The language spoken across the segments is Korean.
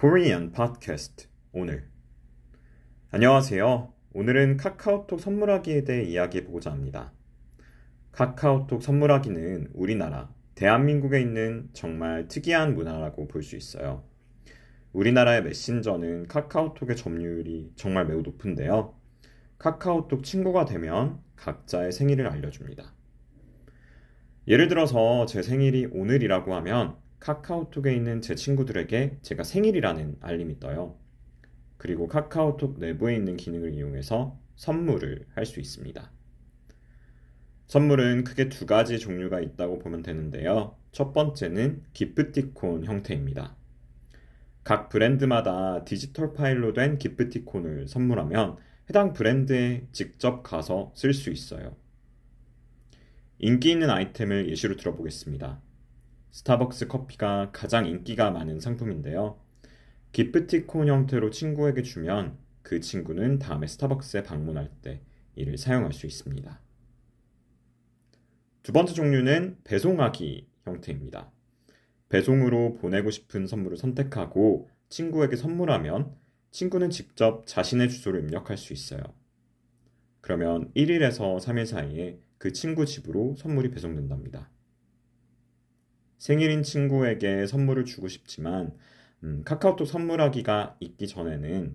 Korean Podcast 오늘 안녕하세요. 오늘은 카카오톡 선물하기에 대해 이야기해 보고자 합니다. 카카오톡 선물하기는 우리나라 대한민국에 있는 정말 특이한 문화라고 볼 수 있어요. 우리나라의 메신저는 카카오톡의 점유율이 정말 매우 높은데요. 카카오톡 친구가 되면 각자의 생일을 알려줍니다. 예를 들어서 제 생일이 오늘이라고 하면 카카오톡에 있는 제 친구들에게 제가 생일이라는 알림이 떠요. 그리고 카카오톡 내부에 있는 기능을 이용해서 선물을 할 수 있습니다. 선물은 크게 두 가지 종류가 있다고 보면 되는데요. 첫 번째는 기프티콘 형태입니다. 각 브랜드마다 디지털 파일로 된 기프티콘을 선물하면 해당 브랜드에 직접 가서 쓸 수 있어요. 인기 있는 아이템을 예시로 들어보겠습니다. 스타벅스 커피가 가장 인기가 많은 상품인데요. 기프티콘 형태로 친구에게 주면 그 친구는 다음에 스타벅스에 방문할 때 이를 사용할 수 있습니다. 두 번째 종류는 배송하기 형태입니다. 배송으로 보내고 싶은 선물을 선택하고 친구에게 선물하면 친구는 직접 자신의 주소를 입력할 수 있어요. 그러면 1일에서 3일 사이에 그 친구 집으로 선물이 배송된답니다. 생일인 친구에게 선물을 주고 싶지만 음, 카카오톡 선물하기가 있기 전에는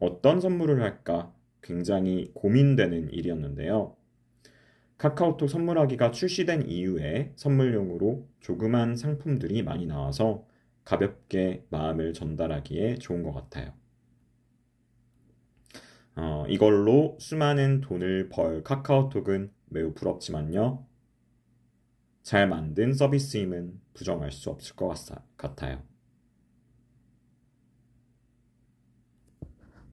어떤 선물을 할까 굉장히 고민되는 일이었는데요. 카카오톡 선물하기가 출시된 이후에 선물용으로 조그만 상품들이 많이 나와서 가볍게 마음을 전달하기에 좋은 것 같아요. 어, 이걸로 수많은 돈을 벌 카카오톡은 매우 부럽지만요. 잘 만든 서비스임은 부정할 수 없을 것 같아요.